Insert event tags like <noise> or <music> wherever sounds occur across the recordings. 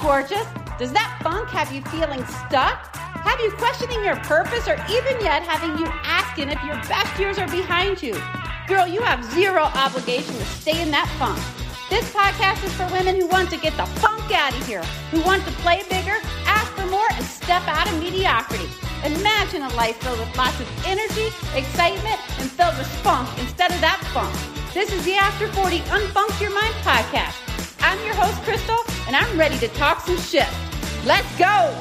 gorgeous? Does that funk have you feeling stuck? Have you questioning your purpose or even yet having you asking if your best years are behind you? Girl, you have zero obligation to stay in that funk. This podcast is for women who want to get the funk out of here, who want to play bigger, ask for more, and step out of mediocrity. Imagine a life filled with lots of energy, excitement, and filled with funk instead of that funk. This is the After 40 Unfunk Your Mind podcast. I'm your host, Crystal, and I'm ready to talk some shit. Let's go!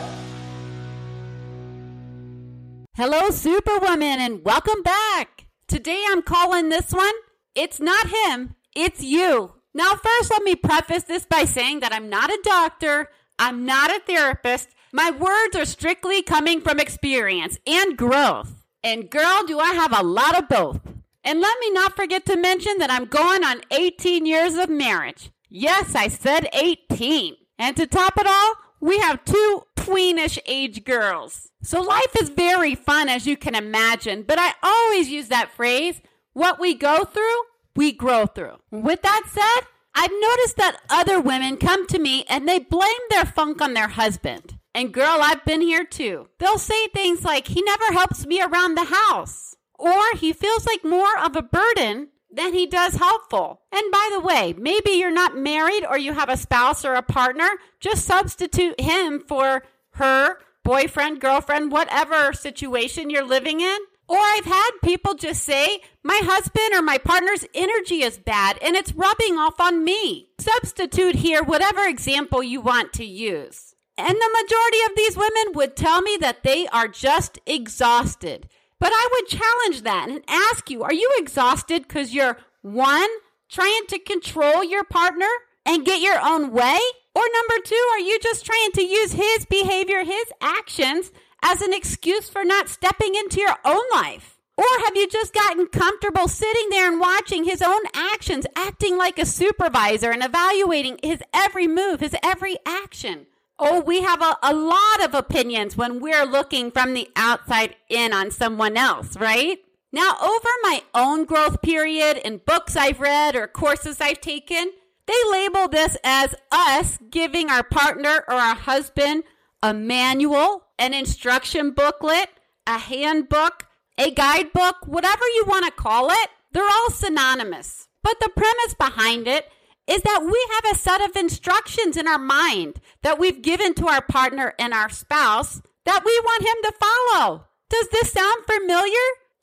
Hello, Superwoman, and welcome back. Today I'm calling this one It's Not Him, It's You. Now, first, let me preface this by saying that I'm not a doctor, I'm not a therapist. My words are strictly coming from experience and growth. And girl, do I have a lot of both. And let me not forget to mention that I'm going on 18 years of marriage. Yes, I said 18. And to top it all, we have two tweenish age girls. So life is very fun, as you can imagine, but I always use that phrase what we go through, we grow through. With that said, I've noticed that other women come to me and they blame their funk on their husband. And girl, I've been here too. They'll say things like, he never helps me around the house. Or he feels like more of a burden than he does helpful. And by the way, maybe you're not married or you have a spouse or a partner. Just substitute him for her, boyfriend, girlfriend, whatever situation you're living in. Or I've had people just say, my husband or my partner's energy is bad and it's rubbing off on me. Substitute here whatever example you want to use. And the majority of these women would tell me that they are just exhausted. But I would challenge that and ask you, are you exhausted because you're one, trying to control your partner and get your own way? Or number two, are you just trying to use his behavior, his actions as an excuse for not stepping into your own life? Or have you just gotten comfortable sitting there and watching his own actions, acting like a supervisor and evaluating his every move, his every action? Oh, we have a, a lot of opinions when we're looking from the outside in on someone else, right? Now, over my own growth period in books I've read or courses I've taken, they label this as us giving our partner or our husband a manual, an instruction booklet, a handbook, a guidebook, whatever you want to call it. They're all synonymous. But the premise behind it is that we have a set of instructions in our mind that we've given to our partner and our spouse that we want him to follow. Does this sound familiar?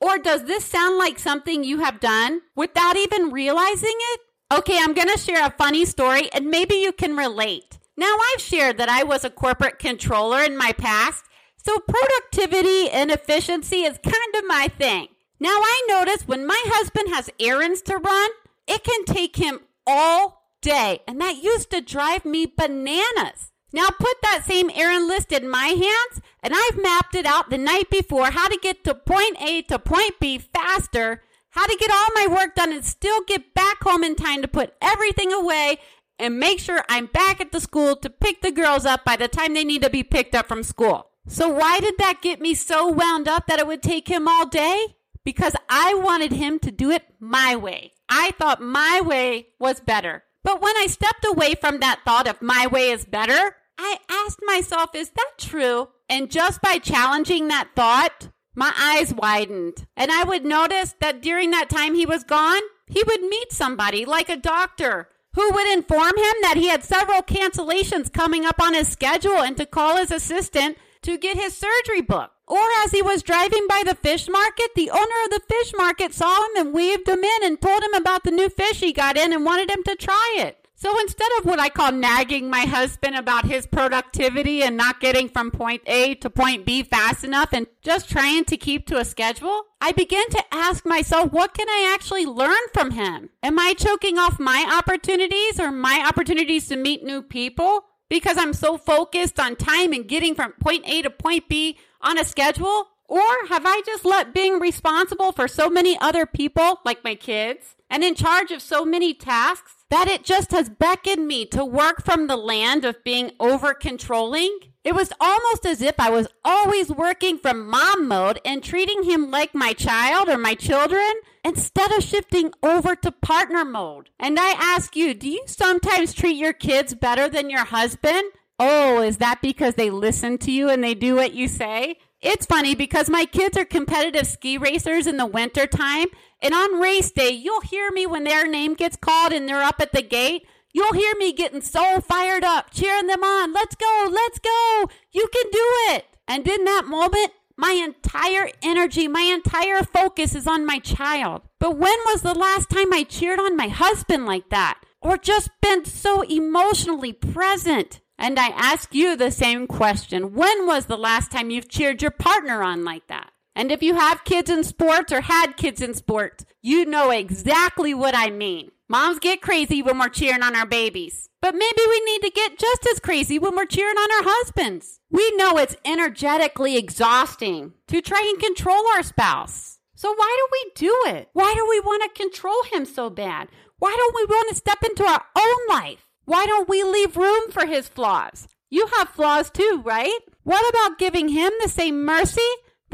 Or does this sound like something you have done without even realizing it? Okay, I'm going to share a funny story and maybe you can relate. Now, I've shared that I was a corporate controller in my past, so productivity and efficiency is kind of my thing. Now, I notice when my husband has errands to run, it can take him all day, and that used to drive me bananas. Now, put that same errand list in my hands, and I've mapped it out the night before how to get to point A to point B faster, how to get all my work done and still get back home in time to put everything away and make sure I'm back at the school to pick the girls up by the time they need to be picked up from school. So, why did that get me so wound up that it would take him all day? Because I wanted him to do it my way. I thought my way was better. But when I stepped away from that thought of my way is better, I asked myself, is that true? And just by challenging that thought, my eyes widened. And I would notice that during that time he was gone, he would meet somebody like a doctor who would inform him that he had several cancellations coming up on his schedule and to call his assistant to get his surgery book. Or as he was driving by the fish market, the owner of the fish market saw him and waved him in and told him about the new fish he got in and wanted him to try it. So instead of what I call nagging my husband about his productivity and not getting from point A to point B fast enough and just trying to keep to a schedule, I began to ask myself, what can I actually learn from him? Am I choking off my opportunities or my opportunities to meet new people because I'm so focused on time and getting from point A to point B on a schedule? Or have I just let being responsible for so many other people, like my kids, and in charge of so many tasks that it just has beckoned me to work from the land of being over controlling? It was almost as if I was always working from mom mode and treating him like my child or my children instead of shifting over to partner mode. And I ask you, do you sometimes treat your kids better than your husband? Oh, is that because they listen to you and they do what you say? It's funny because my kids are competitive ski racers in the winter time, and on race day, you'll hear me when their name gets called and they're up at the gate. You'll hear me getting so fired up, cheering them on. Let's go, let's go. You can do it. And in that moment, my entire energy, my entire focus is on my child. But when was the last time I cheered on my husband like that? Or just been so emotionally present? And I ask you the same question. When was the last time you've cheered your partner on like that? And if you have kids in sports or had kids in sports, you know exactly what I mean. Moms get crazy when we're cheering on our babies. But maybe we need to get just as crazy when we're cheering on our husbands. We know it's energetically exhausting to try and control our spouse. So why do we do it? Why do we want to control him so bad? Why don't we want to step into our own life? Why don't we leave room for his flaws? You have flaws too, right? What about giving him the same mercy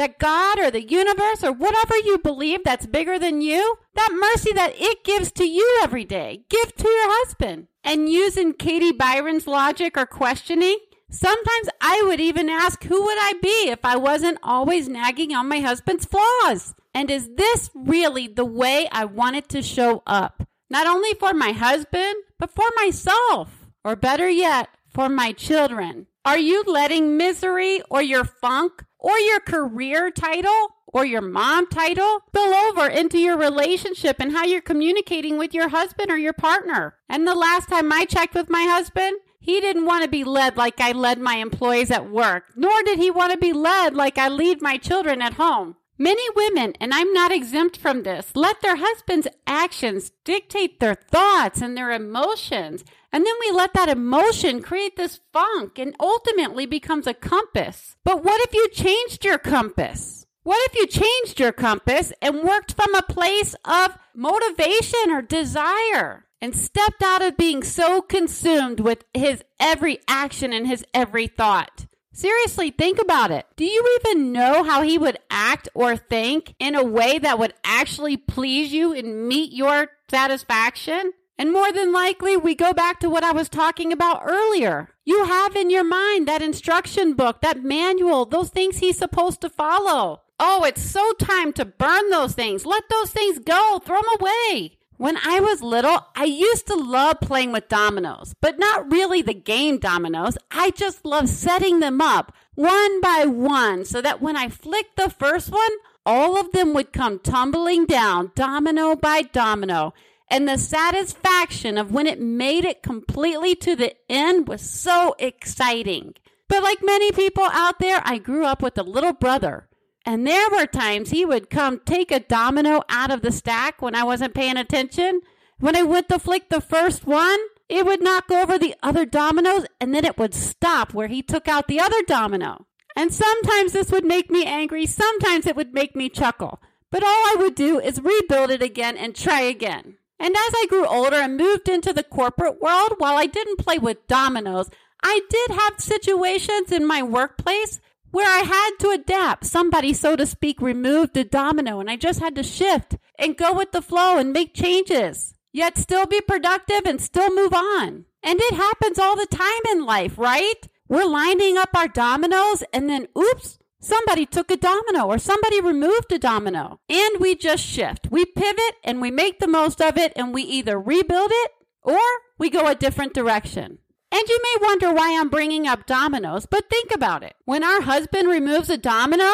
that God or the universe or whatever you believe that's bigger than you, that mercy that it gives to you every day, give to your husband. And using Katie Byron's logic or questioning, sometimes I would even ask, who would I be if I wasn't always nagging on my husband's flaws? And is this really the way I wanted to show up? Not only for my husband, but for myself. Or better yet, for my children. Are you letting misery or your funk or your career title or your mom title spill over into your relationship and how you're communicating with your husband or your partner. And the last time I checked with my husband, he didn't want to be led like I led my employees at work, nor did he want to be led like I lead my children at home. Many women, and I'm not exempt from this, let their husband's actions dictate their thoughts and their emotions. And then we let that emotion create this funk and ultimately becomes a compass. But what if you changed your compass? What if you changed your compass and worked from a place of motivation or desire and stepped out of being so consumed with his every action and his every thought? Seriously, think about it. Do you even know how he would act or think in a way that would actually please you and meet your satisfaction? And more than likely, we go back to what I was talking about earlier. You have in your mind that instruction book, that manual, those things he's supposed to follow. Oh, it's so time to burn those things. Let those things go. Throw them away. When I was little, I used to love playing with dominoes, but not really the game dominoes. I just love setting them up one by one so that when I flicked the first one, all of them would come tumbling down, domino by domino. And the satisfaction of when it made it completely to the end was so exciting. But like many people out there, I grew up with a little brother and there were times he would come take a domino out of the stack when I wasn't paying attention. When I went to flick the first one, it would knock over the other dominoes and then it would stop where he took out the other domino. And sometimes this would make me angry, sometimes it would make me chuckle. But all I would do is rebuild it again and try again. And as I grew older and moved into the corporate world, while I didn't play with dominoes, I did have situations in my workplace where I had to adapt. Somebody, so to speak, removed the domino and I just had to shift and go with the flow and make changes, yet still be productive and still move on. And it happens all the time in life, right? We're lining up our dominoes and then, oops, somebody took a domino or somebody removed a domino. And we just shift. We pivot and we make the most of it and we either rebuild it or we go a different direction. And you may wonder why I'm bringing up dominoes, but think about it. When our husband removes a domino,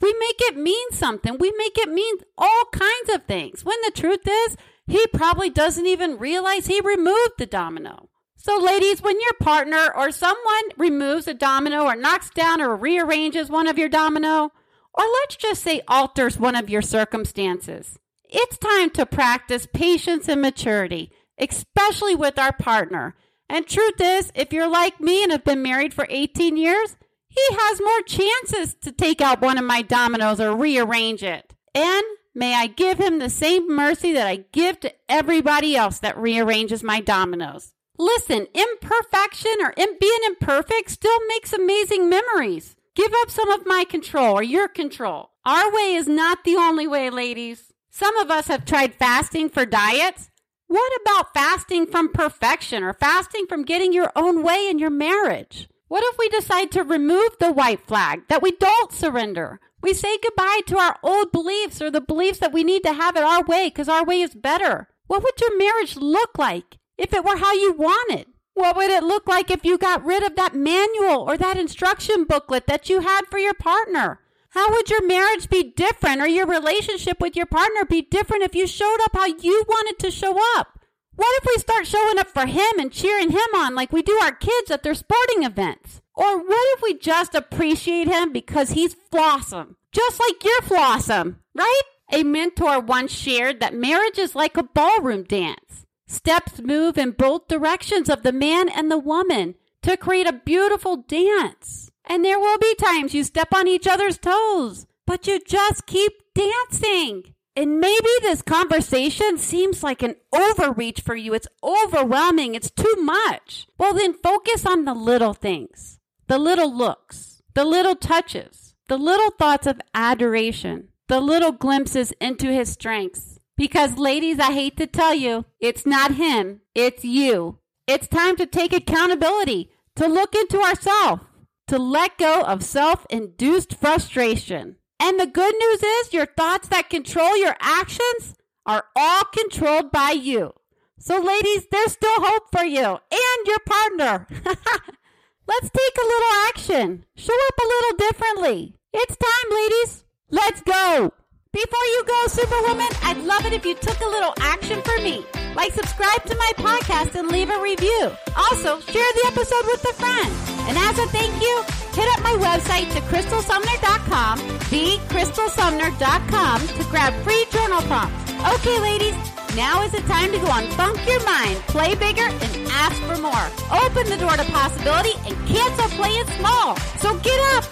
we make it mean something. We make it mean all kinds of things. When the truth is, he probably doesn't even realize he removed the domino. So, ladies, when your partner or someone removes a domino or knocks down or rearranges one of your domino, or let's just say alters one of your circumstances, it's time to practice patience and maturity, especially with our partner and truth is, if you're like me and have been married for 18 years, he has more chances to take out one of my dominoes or rearrange it. And may I give him the same mercy that I give to everybody else that rearranges my dominoes. Listen, imperfection or being imperfect still makes amazing memories. Give up some of my control or your control. Our way is not the only way, ladies. Some of us have tried fasting for diets What about fasting from perfection or fasting from getting your own way in your marriage? What if we decide to remove the white flag, that we don't surrender? We say goodbye to our old beliefs or the beliefs that we need to have it our way because our way is better. What would your marriage look like if it were how you want it? What would it look like if you got rid of that manual or that instruction booklet that you had for your partner? How would your marriage be different or your relationship with your partner be different if you showed up how you wanted to show up? What if we start showing up for him and cheering him on like we do our kids at their sporting events? Or what if we just appreciate him because he's flawsome, just like you're flawsome, right? A mentor once shared that marriage is like a ballroom dance. Steps move in both directions of the man and the woman to create a beautiful dance. And there will be times you step on each other's toes, but you just keep dancing. And maybe this conversation seems like an overreach for you. It's overwhelming. It's too much. Well, then focus on the little things, the little looks, the little touches, the little thoughts of adoration, the little glimpses into his strengths. Because, ladies, I hate to tell you, it's not him, it's you. It's time to take accountability, to look into ourselves to let go of self induced frustration. And the good news is, your thoughts that control your actions are all controlled by you. So, ladies, there's still hope for you and your partner. <laughs> Let's take a little action. Show up a little differently. It's time, ladies. Let's go. Before you go, Superwoman, I'd love it if you took a little action for me. Like, subscribe to my podcast and leave a review. Also, share the episode with a friend. And as a thank you, hit up my website to crystalsumner.com, thecrystalsumner.com to grab free journal prompts. Okay, ladies, now is the time to go Unfunk Your Mind, play bigger, and ask for more. Open the door to possibility and cancel playing small. So get up